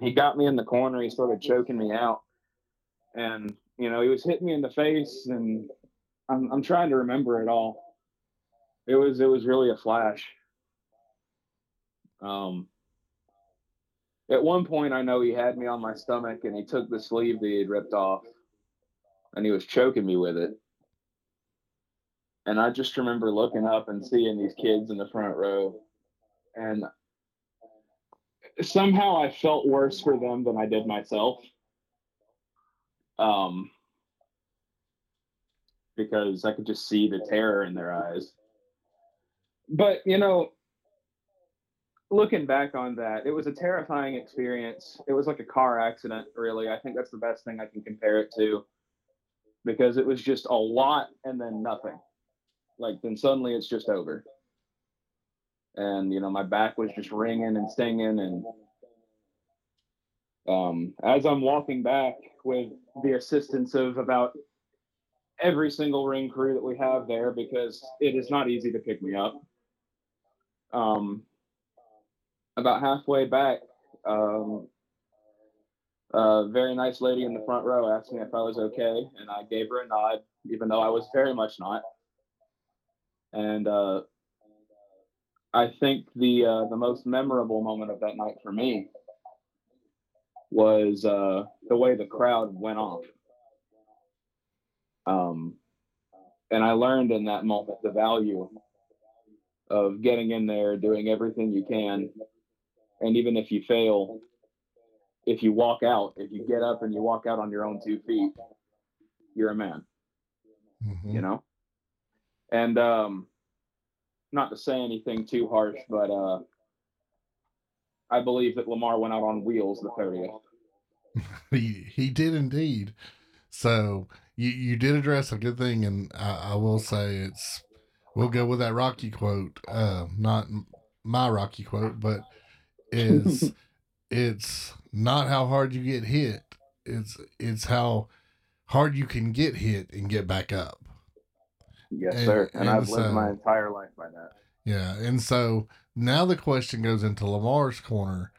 he got me in the corner, he started choking me out. And you know, he was hitting me in the face, and I'm I'm trying to remember it all. It was it was really a flash. Um, at one point, I know he had me on my stomach, and he took the sleeve that he had ripped off, and he was choking me with it. And I just remember looking up and seeing these kids in the front row, and somehow I felt worse for them than I did myself. Um, because I could just see the terror in their eyes. But, you know, looking back on that, it was a terrifying experience. It was like a car accident, really. I think that's the best thing I can compare it to because it was just a lot and then nothing. Like, then suddenly it's just over. And, you know, my back was just ringing and stinging. And um, as I'm walking back with the assistance of about every single ring crew that we have there because it is not easy to pick me up. Um, about halfway back, um, a very nice lady in the front row asked me if I was okay, and I gave her a nod, even though I was very much not. And uh, I think the uh, the most memorable moment of that night for me was uh, the way the crowd went off. Um, and I learned in that moment the value of getting in there, doing everything you can. And even if you fail, if you walk out, if you get up and you walk out on your own two feet, you're a man. Mm-hmm. You know? And um, not to say anything too harsh, but uh, I believe that Lamar went out on wheels the 30th. *laughs* he he did indeed. So you you did address a good thing, and I, I will say it's we'll go with that Rocky quote. Uh, not my Rocky quote, but is *laughs* it's not how hard you get hit. It's it's how hard you can get hit and get back up. Yes, and, sir. And, and I've so, lived my entire life by that. Yeah, and so now the question goes into Lamar's corner,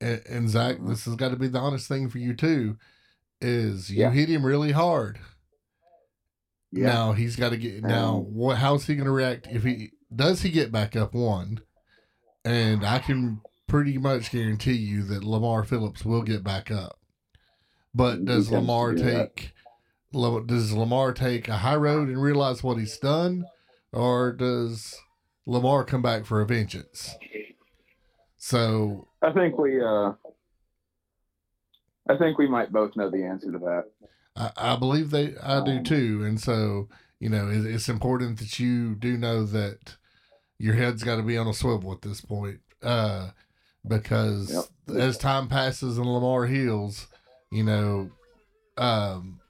and, and Zach, mm-hmm. this has got to be the honest thing for you too. Is you yeah. hit him really hard. Yeah. Now he's got to get now. What? How's he going to react if he does he get back up one? And I can pretty much guarantee you that Lamar Phillips will get back up. But does Lamar take? Does Lamar take a high road and realize what he's done, or does Lamar come back for a vengeance? So I think we, uh, I think we might both know the answer to that. I, I believe they, I do um, too, and so you know it, it's important that you do know that your head's got to be on a swivel at this point, uh, because yep. as time passes and Lamar heals, you know, um,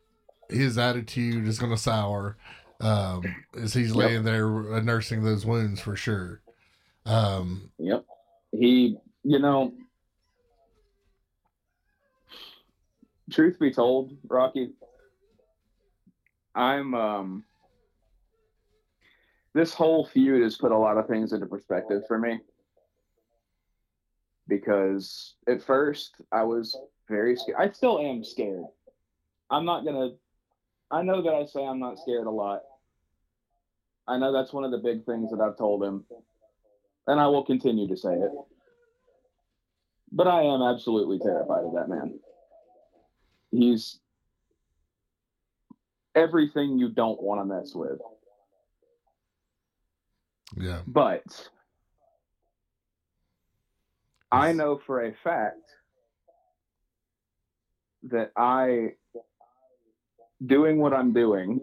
his attitude is going to sour um, as he's laying yep. there uh, nursing those wounds for sure. Um, yep. He, you know, truth be told, Rocky, I'm, um, this whole feud has put a lot of things into perspective for me because at first I was very scared. I still am scared. I'm not gonna. I know that I say I'm not scared a lot. I know that's one of the big things that I've told him, and I will continue to say it. But I am absolutely terrified of that man. He's everything you don't want to mess with. Yeah. But I know for a fact that I, doing what I'm doing,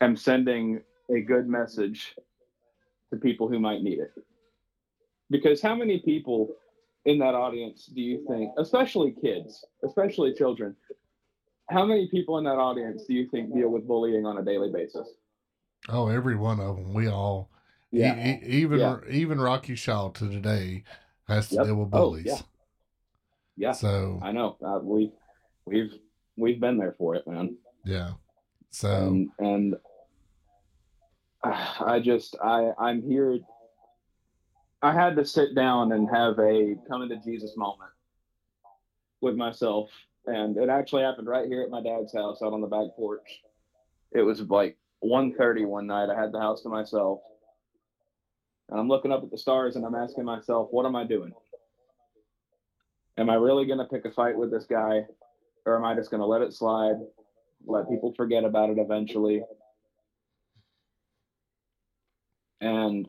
am sending a good message to people who might need it. Because how many people in that audience do you think, especially kids, especially children, how many people in that audience do you think deal with bullying on a daily basis? Oh, every one of them. We all, yeah. E- even yeah. even Rocky Shaw to today has to yep. deal with oh, bullies. Oh, yeah. Yeah. So I know uh, we we've we've been there for it, man. Yeah. So and, and I just I I'm here. I had to sit down and have a coming to Jesus moment with myself, and it actually happened right here at my dad's house, out on the back porch. It was like 1.30 one night. I had the house to myself, and I'm looking up at the stars, and I'm asking myself, "What am I doing? am I really going to pick a fight with this guy or am I just going to let it slide, let people forget about it eventually? And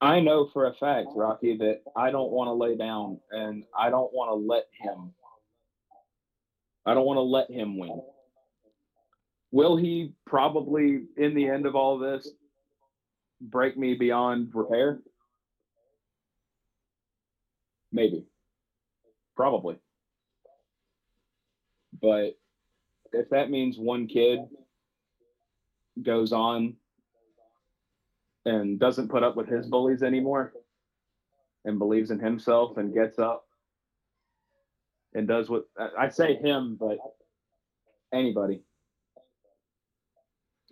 I know for a fact, Rocky, that I don't want to lay down and I don't want to let him. I don't want to let him win. Will he probably, in the end of all this, break me beyond repair? Maybe. Probably. But if that means one kid goes on and doesn't put up with his bullies anymore and believes in himself and gets up and does what I say him, but anybody.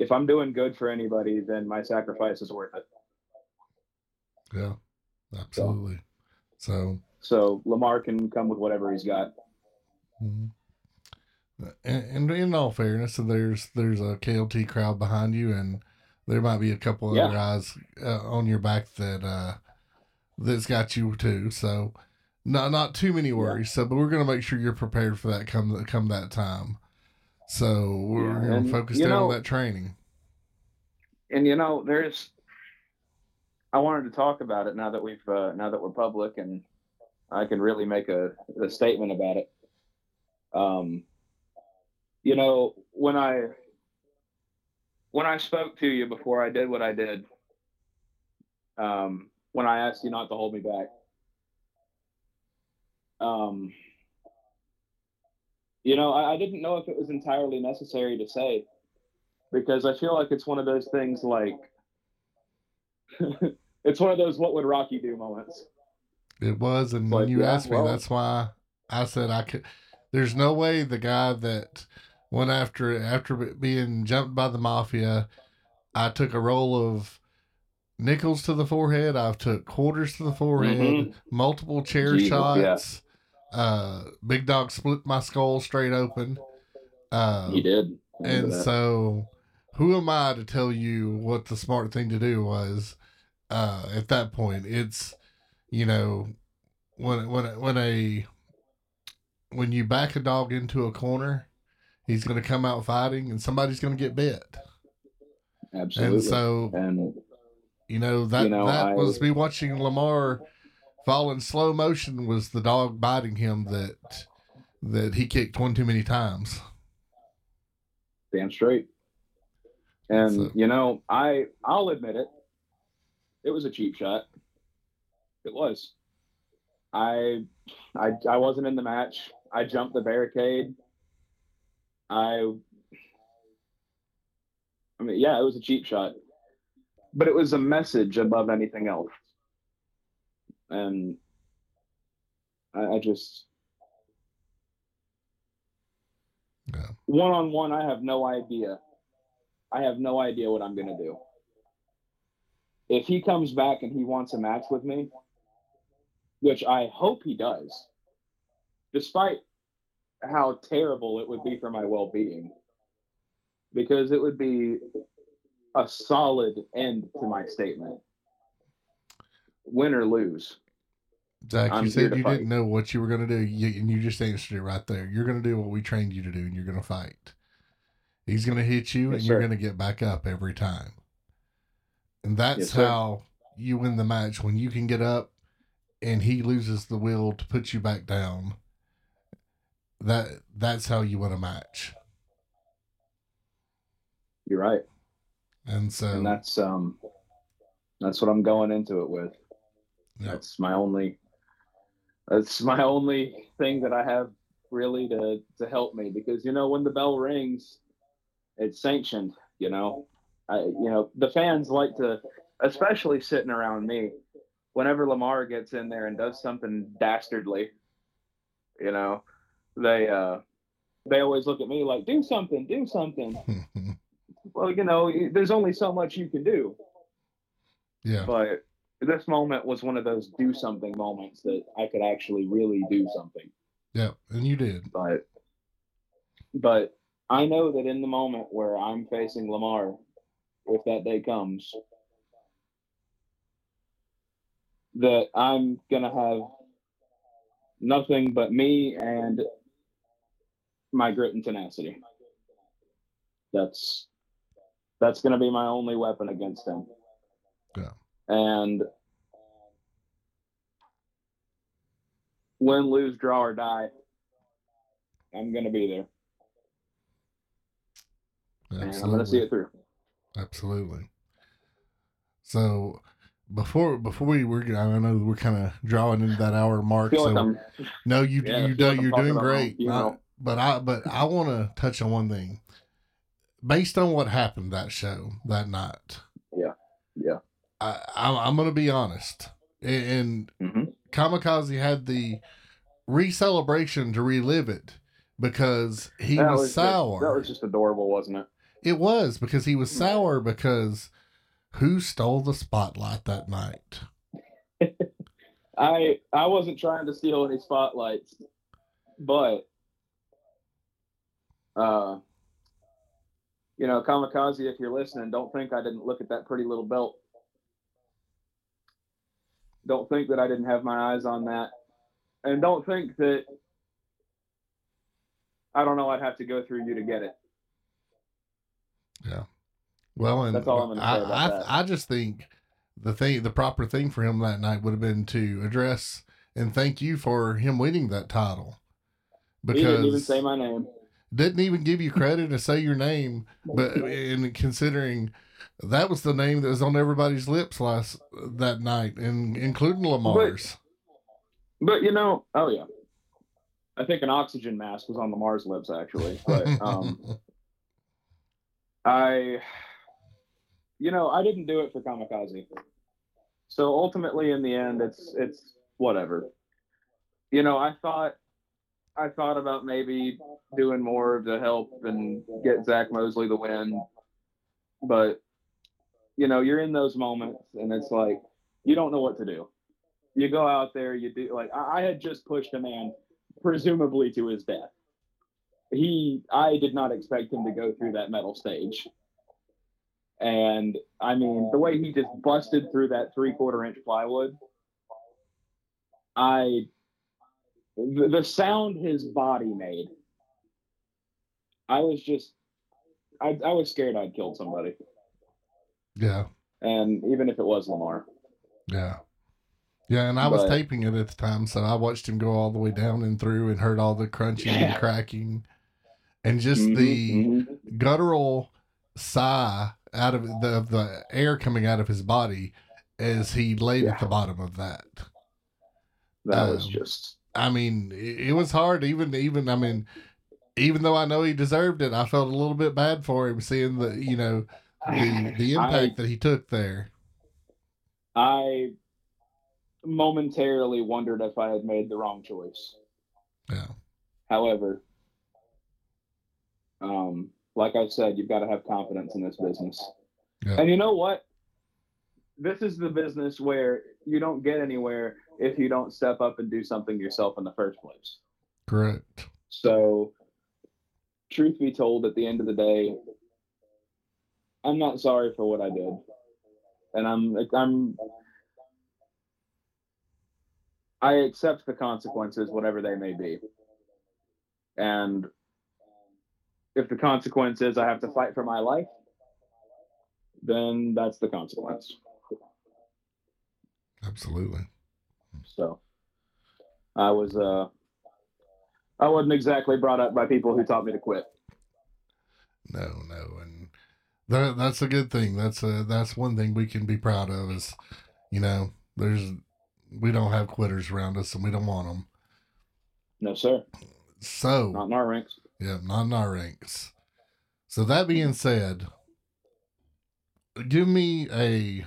If I'm doing good for anybody, then my sacrifice is worth it. Yeah, absolutely. So, so so Lamar can come with whatever he's got. Mm-hmm. And, and, in all fairness, there's there's a KLT crowd behind you, and there might be a couple yeah. other guys uh, on your back that uh, that's got you too. So not not too many worries. Yeah. So, but we're gonna make sure you're prepared for that come come that time. So we're yeah, gonna focus down know, on that training. And you know, there's I wanted to talk about it now that we've uh, now that we're public and I can really make a, a statement about it. Um, you know, when I when I spoke to you before I did what I did, um, when I asked you not to hold me back, um, you know, I, I didn't know if it was entirely necessary to say because I feel like it's one of those things like *laughs* it's one of those what would Rocky do moments. It was, and when you yeah, asked me, well- that's why I said I could. There's no way the guy that went after after being jumped by the mafia, I took a roll of nickels to the forehead. I've took quarters to the forehead, Mhm. multiple chair shots. Uh, Big Dog split my skull straight open. Uh, He did. And that. so, who am I to tell you what the smart thing to do was? Uh, at that point, it's you know when when when a when you back a dog into a corner, he's going to come out fighting, and somebody's going to get bit. Absolutely. And so, and you know that You know, that I- was me watching Lamar fall in slow motion. Was the dog biting him that that he kicked one too many times? damn straight. And So- you know, I I'll admit it. It was a cheap shot. It was. I I I wasn't in the match. I jumped the barricade. I I mean, yeah, it was a cheap shot. But it was a message above anything else. And I, I just one on one, I have no idea. I have no idea what I'm gonna do. If he comes back and he wants a match with me, which I hope he does, despite how terrible it would be for my well being, because it would be a solid end to my statement. Win or lose. Zach, I'm you said you fight. didn't know what you were going to do, you, and you just answered it right there. You're going to do what we trained you to do, and you're going to fight. He's going to hit you, Yes, and you're going to get back up every time. And that's Yes, how you win the match when you can get up, and he loses the will to put you back down. That that's how you win a match. You're right. And so and that's um that's what I'm going into it with. Yeah, That's my only that's my only thing that I have really to to help me because you know when the bell rings it's sanctioned, you know. I you know the fans like to especially sitting around me whenever Lamar gets in there and does something dastardly, you know, they uh they always look at me like do something, do something. *laughs* Well, you know, there's only so much you can do. yeah, but this moment was one of those do something moments that I could actually really do something. yeah, and you did. But but I know that in the moment where I'm facing Lamar, if that day comes, that I'm gonna have nothing but me and my grit and tenacity. That's that's gonna be my only weapon against him. Yeah. And win, lose, draw, or die, I'm gonna be there. And I'm gonna see it through. Absolutely. So before before we were going, I know we're kind of drawing into that hour mark. So like no, you yeah, you do, like you're doing great. I- but I but I want to touch on one thing. Based on what happened that show that night, Yeah. yeah. I, I I'm going to be honest. And hmm Kamikaze had the re-celebration to relive it because he was, was just- sour. that was just adorable, wasn't it? It was because he was sour because who stole the spotlight that night? *laughs* I I wasn't trying to steal any spotlights, but uh, you know, Kamikaze, if you're listening, don't think I didn't look at that pretty little belt. Don't think that I didn't have my eyes on that, and don't think that I don't know. I'd have to go through you to get it. Yeah. Well, and That's all I'm gonna I, say about I, that. I just think the thing, the proper thing for him that night would have been to address and thank you for him winning that title he didn't even say my name. didn't even give you credit to say your name, but in considering that was the name that was on everybody's lips last that night, and including Lamar's. But you know, oh yeah. I think an oxygen mask was on Lamar's lips actually, but um, *laughs* I, you know, I didn't do it for kamikaze. So ultimately, in the end, it's it's whatever. You know, I thought I thought about maybe doing more to help and get Zach Mosley the win, but you know, you're in those moments, and it's like you don't know what to do. You go out there, you do like I, I had just pushed a man, presumably to his death. He, I did not expect him to go through that metal stage. And I mean, the way he just busted through that three quarter inch plywood, I, the, the sound his body made, I was just, I, I was scared I'd killed somebody. Yeah. And even if it was Lamar. Yeah. Yeah, and I was But- taping it at the time, so I watched him go all the way down and through and heard all the crunching and cracking. And just Mhm, the mhm. guttural sigh out of the of the air coming out of his body as he laid at the bottom of that. that was um, just I mean, it, it was hard. Even even I mean, even though I know he deserved it, I felt a little bit bad for him seeing the you know the the *laughs* impact that he took there. I momentarily wondered if I had made the wrong choice. Yeah. However, um, like I said, you've got to have confidence in this business. Yeah. And you know what? This is the business where you don't get anywhere if you don't step up and do something yourself in the first place. Correct. So, truth be told, at the end of the day, I'm not sorry for what I did, and I'm I'm I accept the consequences, whatever they may be. And if the consequence is I have to fight for my life, then that's the consequence. Absolutely. So I was uh I wasn't exactly brought up by people who taught me to quit. No, no, and that that's a good thing. That's a that's one thing we can be proud of is, you know, there's we don't have quitters around us, and we don't want them. No, sir. So Not in our ranks. yeah, not in our ranks. So that being said, give me a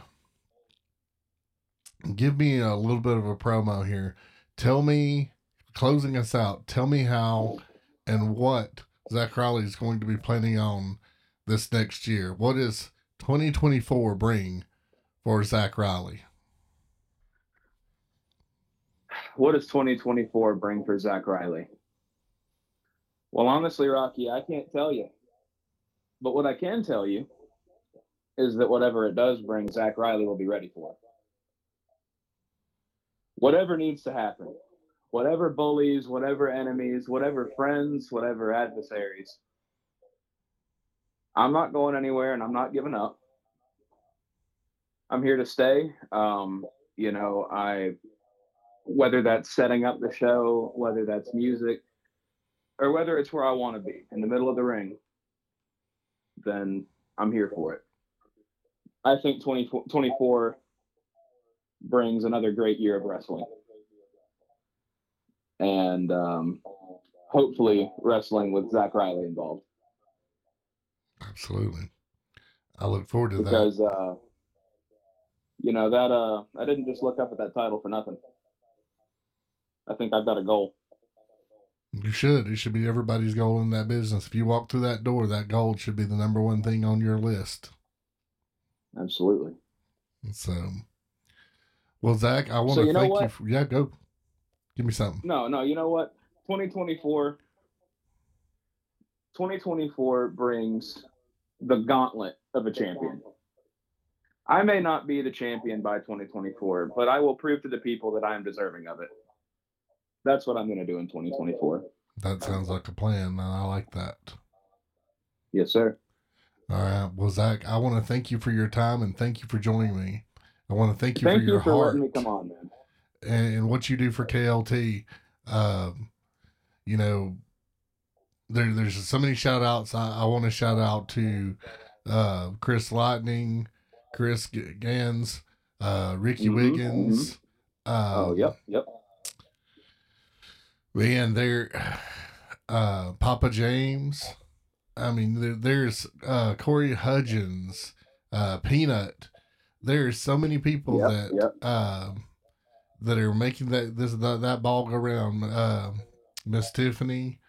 give me a little bit of a promo here. Tell me, closing us out. Tell me how and what Zach Riley is going to be planning on this next year. What does 2024 bring for Zach Riley? What does 2024 bring for Zach Riley? Well, honestly, Rocky, I can't tell you. But what I can tell you is that whatever it does bring, Zach Riley will be ready for. Whatever needs to happen, whatever bullies, whatever enemies, whatever friends, whatever adversaries, I'm not going anywhere and I'm not giving up. I'm here to stay. Um, you know, I whether that's setting up the show, whether that's music, or whether it's where I want to be in the middle of the ring, then I'm here for it. I think 2024 brings another great year of wrestling. And um, hopefully, wrestling with Zach Riley involved. Absolutely. I look forward to that. Because, uh, you know, that uh, I didn't just look up at that title for nothing. I think I've got a goal. You should. It should be everybody's goal in that business. If you walk through that door, that goal should be the number one thing on your list. Absolutely. So, well, Zach, I want So to you know thank you. For, yeah, go. Give me something. No, no, you know what? 2024 2024 brings the gauntlet of a champion. I may not be the champion by 2024, but I will prove to the people that I am deserving of it. That's what I'm going to do in 2024. That sounds like a plan, and I like that. Yes, sir. All right. Well, Zach, I want to thank you for your time and thank you for joining me. I want to thank you Thank for your you for heart letting me come on, man. and, and what you do for KLT. Um, you know, there, there's so many shout outs. I, I want to shout out to uh, Chris Lightning, Chris G- Gans, uh, Ricky Mhm, Wiggins. oh, um, yep, yep. Man, there, uh, Papa James. I mean, there, there's uh, Corey Hudgens, uh, Peanut. There's so many people Yep, that yep. uh, that are making that this that, that ball go around. Uh, Miss Tiffany,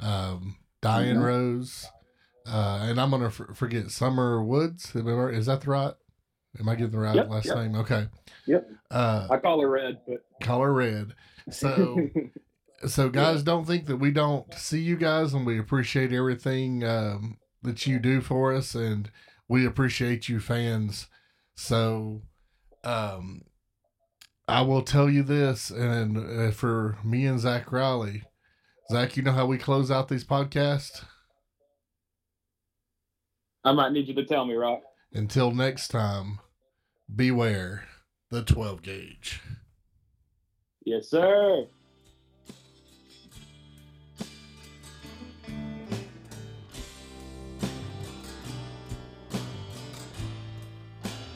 um, Diane. Rose, uh, and I'm gonna f- forget Summer Woods. Is that the right? Am I getting the right Yep, last yep. name? Okay. Yep. Uh, I call her red, but color red. So. *laughs* So, guys, don't think that we don't see you guys, and we appreciate everything um, that you do for us, and we appreciate you fans. So, um, I will tell you this, and uh, for me and Zach Riley, Zach, you know how we close out these podcasts. I might need you to tell me, Rock. Until next time, beware the twelve gauge. Yes, sir.